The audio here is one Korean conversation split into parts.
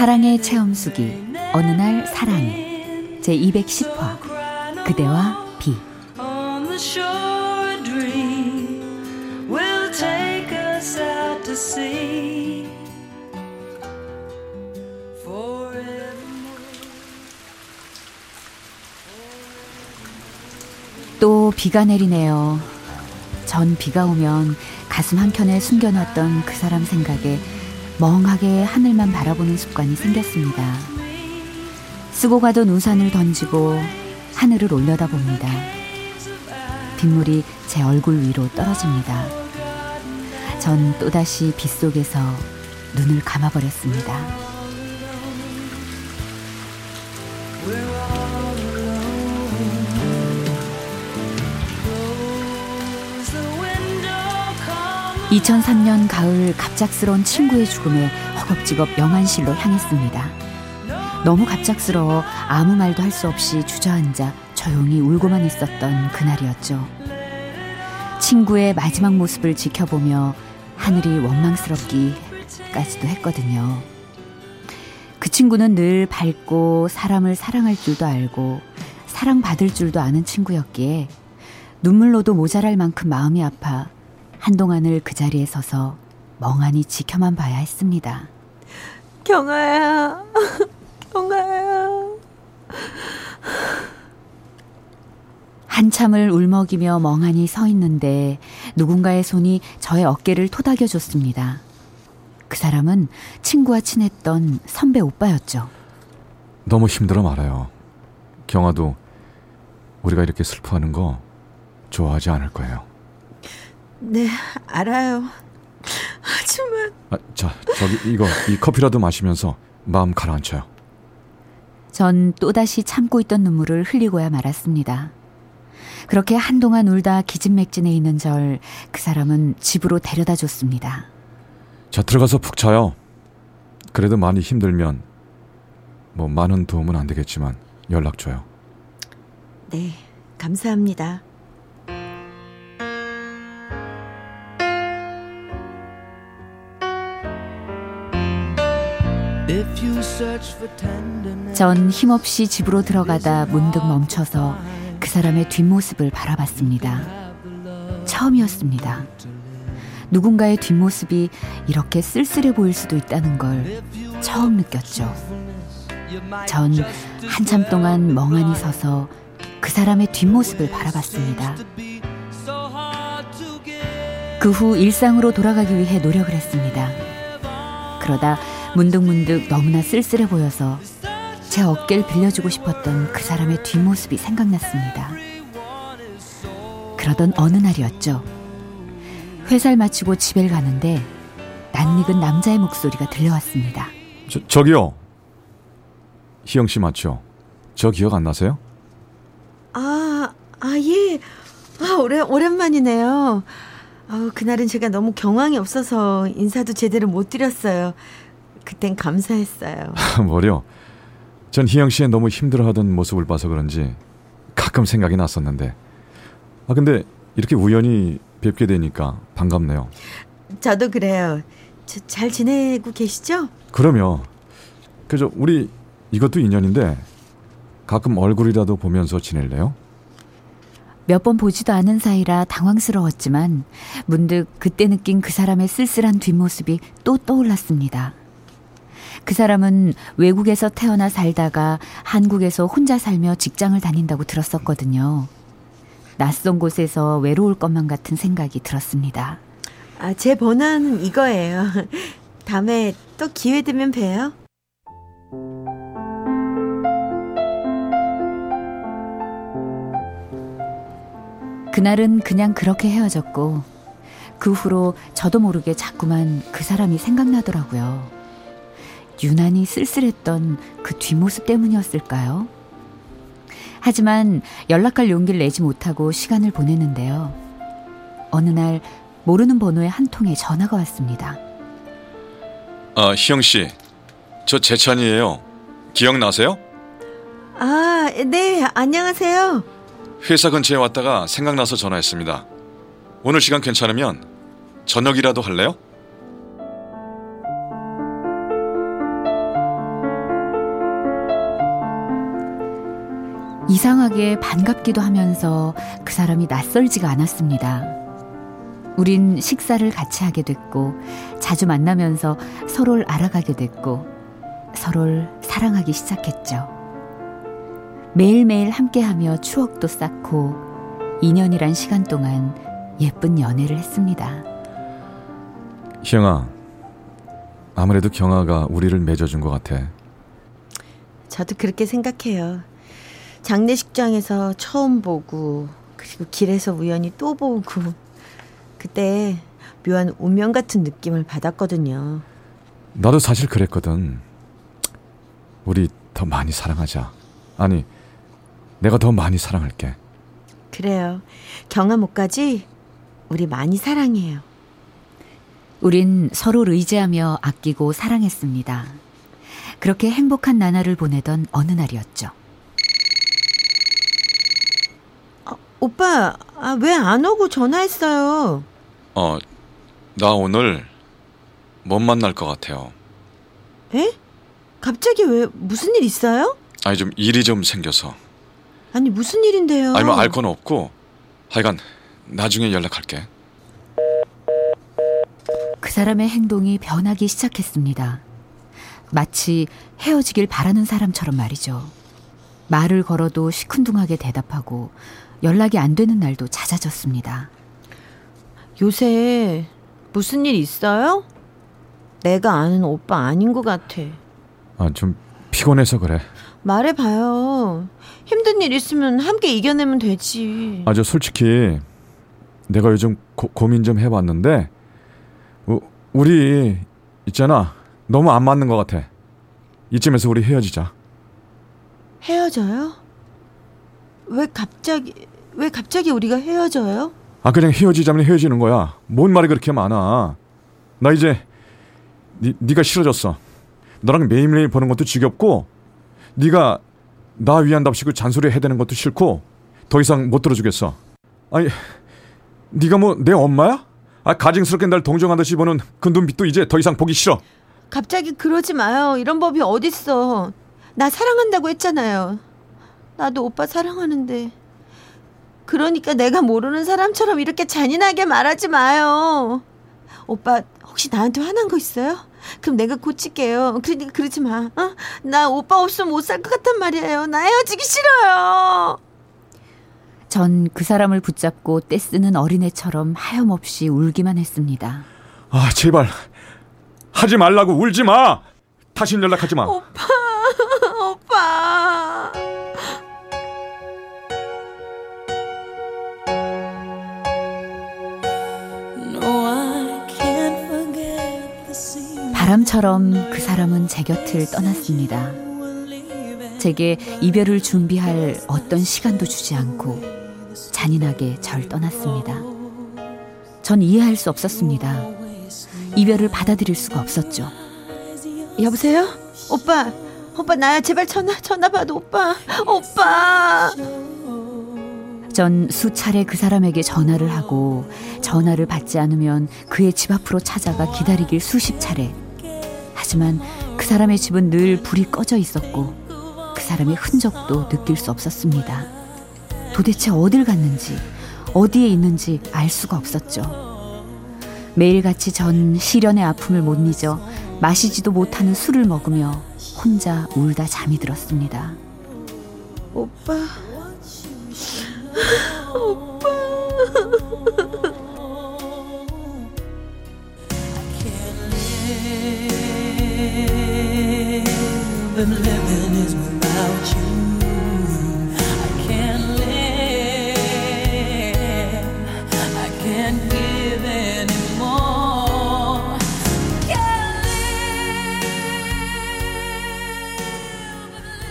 사랑의 체험수기 어느 날 사랑이 제 210화 그대와 비. 또 비가 내리네요. 전 비가 오면 가슴 한켠에 숨겨놨던 그 사람 생각에 멍하게 하늘만 바라보는 습관이 생겼습니다. 쓰고 가던 우산을 던지고 하늘을 올려다 봅니다. 빗물이 제 얼굴 위로 떨어집니다. 전 또다시 빗속에서 눈을 감아버렸습니다. (2003년) 가을 갑작스러운 친구의 죽음에 허겁지겁 영안실로 향했습니다. 너무 갑작스러워 아무 말도 할 수 없이 주저앉아 조용히 울고만 있었던 그날이었죠. 친구의 마지막 모습을 지켜보며 하늘이 원망스럽기까지도 했거든요. 그 친구는 늘 밝고 사람을 사랑할 줄도 알고 사랑받을 줄도 아는 친구였기에 눈물로도 모자랄 만큼 마음이 아파 한동안을 그 자리에 서서 멍하니 지켜만 봐야 했습니다. 경아야, 경아야. 한참을 울먹이며 멍하니 서 있는데 누군가의 손이 저의 어깨를 토닥여 줬습니다. 그 사람은 친구와 친했던 선배 오빠였죠. 너무 힘들어 말아요. 경아도 우리가 이렇게 슬퍼하는 거 좋아하지 않을 거예요. 네, 알아요. 하지만 아, 자, 저기 이거 이 커피라도 마시면서 마음 가라앉혀요. 전 또다시 참고 있던 눈물을 흘리고야 말았습니다. 그렇게 한동안 울다 기진맥진해 있는 절 그 사람은 집으로 데려다 줬습니다. 자, 들어가서 푹 자요. 그래도 많이 힘들면 뭐 많은 도움은 안 되겠지만 연락 줘요. 네, 감사합니다. 전 힘없이 집으로 들어가다 문득 멈춰서 그 사람의 뒷모습을 바라봤습니다. 처음이었습니다. 누군가의 뒷모습이 이렇게 쓸쓸해 보일 수도 있다는 걸 처음 느꼈죠. 전 한참 동안 멍하니 서서 그 사람의 뒷모습을 바라봤습니다. 그 후 일상으로 돌아가기 위해 노력을 했습니다. 그러다 문득문득 너무나 쓸쓸해 보여서 제 어깨를 빌려주고 싶었던 그 사람의 뒷모습이 생각났습니다. 그러던 어느 날이었죠. 회사를 마치고 집에 가는데 낯익은 남자의 목소리가 들려왔습니다. 저, 저기요. 희영 씨 맞죠? 저 기억 안 나세요? 아, 아, 예. 아, 오래, 오랜만이네요. 아, 그날은 제가 너무 경황이 없어서 인사도 제대로 못 드렸어요. 그땐 감사했어요. 뭐려? 전 희영 씨의 너무 힘들어하던 모습을 봐서 그런지 가끔 생각이 났었는데. 아 근데 이렇게 우연히 뵙게 되니까 반갑네요. 저도 그래요. 저, 잘 지내고 계시죠? 그럼요. 그저 우리 이것도 인연인데 가끔 얼굴이라도 보면서 지낼래요? 몇 번 보지도 않은 사이라 당황스러웠지만 문득 그때 느낀 그 사람의 쓸쓸한 뒷모습이 또 떠올랐습니다. 그 사람은 외국에서 태어나 살다가 한국에서 혼자 살며 직장을 다닌다고 들었었거든요. 낯선 곳에서 외로울 것만 같은 생각이 들었습니다. 아, 제 번호는 이거예요. 다음에 또 기회 되면 봬요. 그날은 그냥 그렇게 헤어졌고 그 후로 저도 모르게 자꾸만 그 사람이 생각나더라고요. 유난히 쓸쓸했던 그 뒷모습 때문이었을까요? 하지만 연락할 용기를 내지 못하고 시간을 보냈는데요. 어느 날 모르는 번호에 한 통의 전화가 왔습니다. 아, 희영 씨. 저 재찬이에요. 기억나세요? 아, 네, 안녕하세요. 회사 근처에 왔다가 생각나서 전화했습니다. 오늘 시간 괜찮으면 저녁이라도 할래요? 이상하게 반갑기도 하면서 그 사람이 낯설지가 않았습니다. 우린 식사를 같이 하게 됐고, 자주 만나면서 서로를 알아가게 됐고, 서로를 사랑하기 시작했죠. 매일매일 함께하며 추억도 쌓고, 2년이란 시간 동안 예쁜 연애를 했습니다. 희영아, 아무래도 경아가 우리를 맺어준 것 같아. 저도 그렇게 생각해요. 장례식장에서 처음 보고 그리고 길에서 우연히 또 보고 그때 묘한 운명 같은 느낌을 받았거든요. 나도 사실 그랬거든. 우리 더 많이 사랑하자. 아니, 내가 더 많이 사랑할게. 그래요. 경아 목까지 우리 많이 사랑해요. 우린 서로를 의지하며 아끼고 사랑했습니다. 그렇게 행복한 나날을 보내던 어느 날이었죠. 오빠, 아, 왜 안 오고 전화했어요? 어, 나 오늘 못 만날 것 같아요. 에? 갑자기 왜 무슨 일 있어요? 아니 좀 일이 좀 생겨서. 아니 무슨 일인데요? 아니 뭐 알 건 없고 하여간 나중에 연락할게. 그 사람의 행동이 변하기 시작했습니다. 마치 헤어지길 바라는 사람처럼 말이죠. 말을 걸어도 시큰둥하게 대답하고 연락이 안 되는 날도 잦아졌습니다. 요새 무슨 일 있어요? 내가 아는 오빠 아닌 것 같아. 아, 좀 피곤해서 그래. 말해봐요. 힘든 일 있으면 함께 이겨내면 되지. 아, 저 솔직히 내가 요즘 고, 고민 좀 해봤는데 우, 우리 있잖아 너무 안 맞는 것 같아. 이쯤에서 우리 헤어지자. 헤어져요? 왜 갑자기 왜 갑자기 우리가 헤어져요? 아 그냥 헤어지자면 헤어지는 거야. 뭔 말이 그렇게 많아. 나 이제 니, 네가 싫어졌어. 너랑 매일매일 보는 것도 지겹고 네가 나 위한답시고 잔소리 해대는 것도 싫고 더 이상 못 들어주겠어. 아니 네가 뭐 내 엄마야? 아 가증스럽게 날 동정하듯이 보는 그 눈빛도 이제 더 이상 보기 싫어. 갑자기 그러지 마요. 이런 법이 어딨어. 나 사랑한다고 했잖아요. 나도 오빠 사랑하는데. 그러니까 내가 모르는 사람처럼 이렇게 잔인하게 말하지 마요. 오빠 혹시 나한테 화난 거 있어요? 그럼 내가 고칠게요. 그러니까 그러지 마. 어? 나 오빠 없으면 못 살 것 같단 말이에요. 나 헤어지기 싫어요. 전 그 사람을 붙잡고 떼쓰는 어린애처럼 하염없이 울기만 했습니다. 아 제발 하지 말라고 울지 마. 다시 연락하지 마. 오빠, 오빠. 바람처럼 그 사람은 제 곁을 떠났습니다. 제게 이별을 준비할 어떤 시간도 주지 않고 잔인하게 절 떠났습니다. 전 이해할 수 없었습니다. 이별을 받아들일 수가 없었죠. 여보세요? 오빠, 오빠 나야 제발 전화 전화 받아 오빠, 오빠. 전 수차례 그 사람에게 전화를 하고 전화를 받지 않으면 그의 집 앞으로 찾아가 기다리길 수십 차례. 하지만 그 사람의 집은 늘 불이 꺼져 있었고 그 사람의 흔적도 느낄 수 없었습니다. 도대체 어딜 갔는지 어디에 있는지 알 수가 없었죠. 매일같이 전 시련의 아픔을 못 잊어 마시지도 못하는 술을 먹으며 혼자 울다 잠이 들었습니다. 오빠.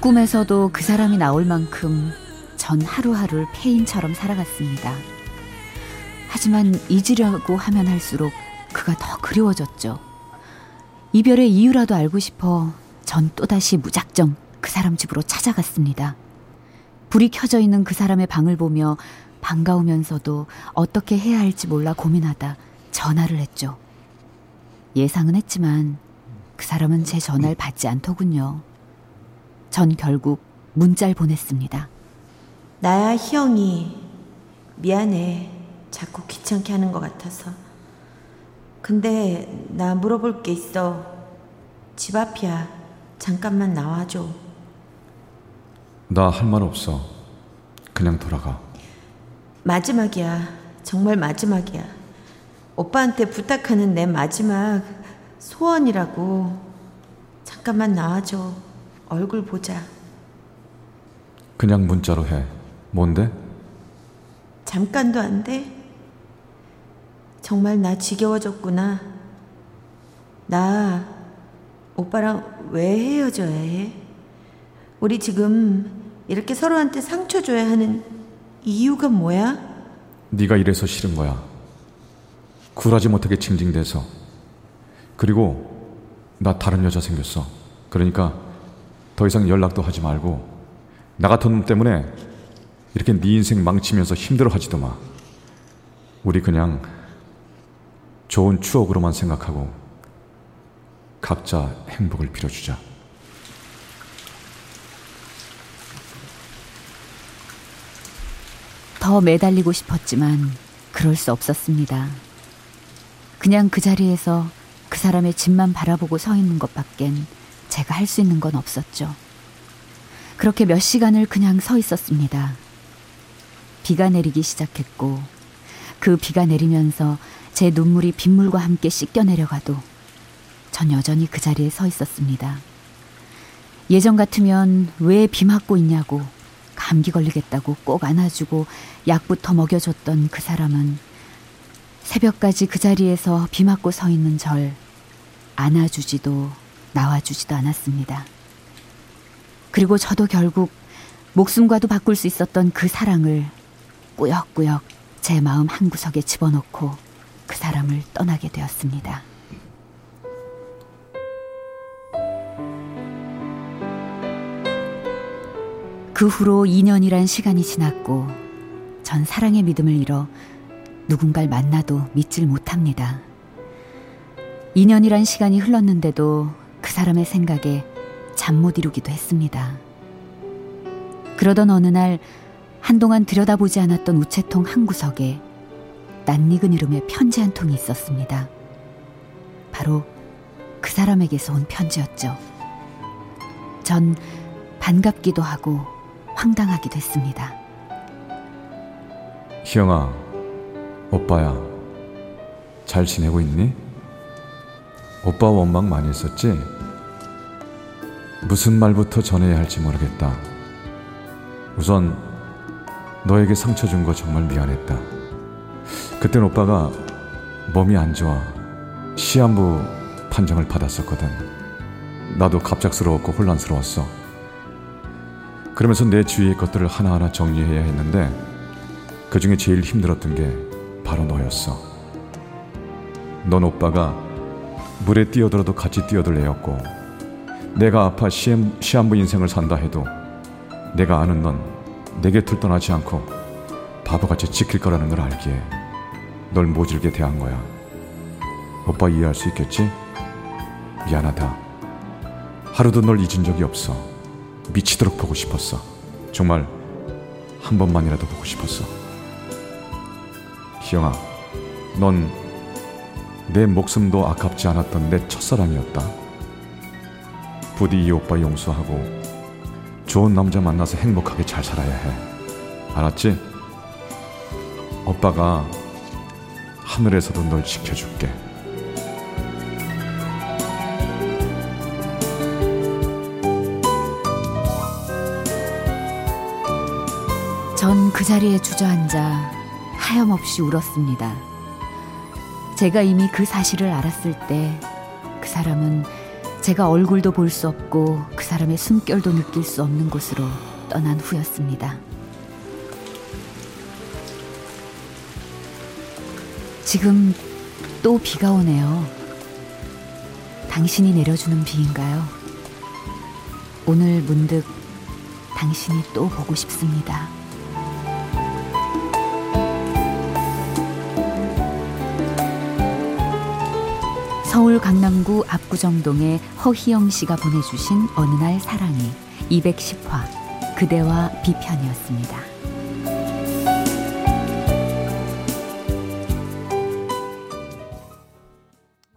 꿈에서도 그 사람이 나올 만큼 전 하루하루를 폐인처럼 살아갔습니다. 하지만 잊으려고 하면 할수록 그가 더 그리워졌죠. 이별의 이유라도 알고 싶어 전 또다시 무작정 그 사람 집으로 찾아갔습니다. 불이 켜져 있는 그 사람의 방을 보며 반가우면서도 어떻게 해야 할지 몰라 고민하다 전화를 했죠. 예상은 했지만 그 사람은 제 전화를 받지 않더군요. 전 결국 문자를 보냈습니다. 나야 희영이 미안해. 자꾸 귀찮게 하는 것 같아서. 근데 나 물어볼 게 있어. 집 앞이야. 잠깐만 나와줘. 나 할 말 없어. 그냥 돌아가. 마지막이야. 정말 마지막이야. 오빠한테 부탁하는 내 마지막 소원이라고. 잠깐만 나와줘. 얼굴 보자. 그냥 문자로 해. 뭔데? 잠깐도 안 돼? 정말 나 지겨워졌구나. 나 오빠랑 왜 헤어져야 해? 우리 지금 이렇게 서로한테 상처 줘야 하는 이유가 뭐야? 네가 이래서 싫은 거야. 굴하지 못하게 징징대서. 그리고 나 다른 여자 생겼어. 그러니까 더 이상 연락도 하지 말고 나 같은 놈 때문에 이렇게 네 인생 망치면서 힘들어하지도 마. 우리 그냥 좋은 추억으로만 생각하고 각자 행복을 빌어주자. 더 매달리고 싶었지만 그럴 수 없었습니다. 그냥 그 자리에서 그 사람의 집만 바라보고 서 있는 것밖엔 제가 할 수 있는 건 없었죠. 그렇게 몇 시간을 그냥 서 있었습니다. 비가 내리기 시작했고 그 비가 내리면서 제 눈물이 빗물과 함께 씻겨 내려가도 전 여전히 그 자리에 서 있었습니다. 예전 같으면 왜 비 맞고 있냐고 감기 걸리겠다고 꼭 안아주고 약부터 먹여줬던 그 사람은 새벽까지 그 자리에서 비 맞고 서 있는 절 안아주지도 나와주지도 않았습니다. 그리고 저도 결국 목숨과도 바꿀 수 있었던 그 사랑을 꾸역꾸역 제 마음 한구석에 집어넣고 그 사람을 떠나게 되었습니다. 그 후로 2년이란 시간이 지났고 전 사랑의 믿음을 잃어 누군가를 만나도 믿질 못합니다. 2년이란 시간이 흘렀는데도 그 사람의 생각에 잠 못 이루기도 했습니다. 그러던 어느 날 한동안 들여다보지 않았던 우체통 한 구석에 낯익은 이름의 편지 한 통이 있었습니다. 바로 그 사람에게서 온 편지였죠. 전 반갑기도 하고 황당하기도 했습니다. 희영아, 오빠야, 잘 지내고 있니? 오빠 원망 많이 했었지? 무슨 말부터 전해야 할지 모르겠다. 우선 너에게 상처 준 거 정말 미안했다. 그땐 오빠가 몸이 안 좋아 시한부 판정을 받았었거든. 나도 갑작스러웠고 혼란스러웠어. 그러면서 내 주위의 것들을 하나하나 정리해야 했는데 그 중에 제일 힘들었던 게 바로 너였어. 넌 오빠가 물에 뛰어들어도 같이 뛰어들 애였고 내가 아파 시한, 시한부 인생을 산다 해도 내가 아는 넌내 곁을 떠나지 않고 바보같이 지킬 거라는 걸 알기에 널 모질게 대한 거야. 오빠 이해할 수 있겠지? 미안하다. 하루도 널 잊은 적이 없어. 미치도록 보고 싶었어. 정말 한 번만이라도 보고 싶었어. 희영아, 넌 내 목숨도 아깝지 않았던 내 첫사랑이었다. 부디 이 오빠 용서하고 좋은 남자 만나서 행복하게 잘 살아야 해. 알았지? 오빠가 하늘에서도 널 지켜줄게. 전 그 자리에 주저앉아 하염없이 울었습니다. 제가 이미 그 사실을 알았을 때 그 사람은 제가 얼굴도 볼 수 없고 그 사람의 숨결도 느낄 수 없는 곳으로 떠난 후였습니다. 지금 또 비가 오네요. 당신이 내려주는 비인가요? 오늘 문득 당신이 또 보고 싶습니다. 서울 강남구 압구정동의 허희영 씨가 보내주신 어느 날 사랑이 210화 그대와 비편이었습니다.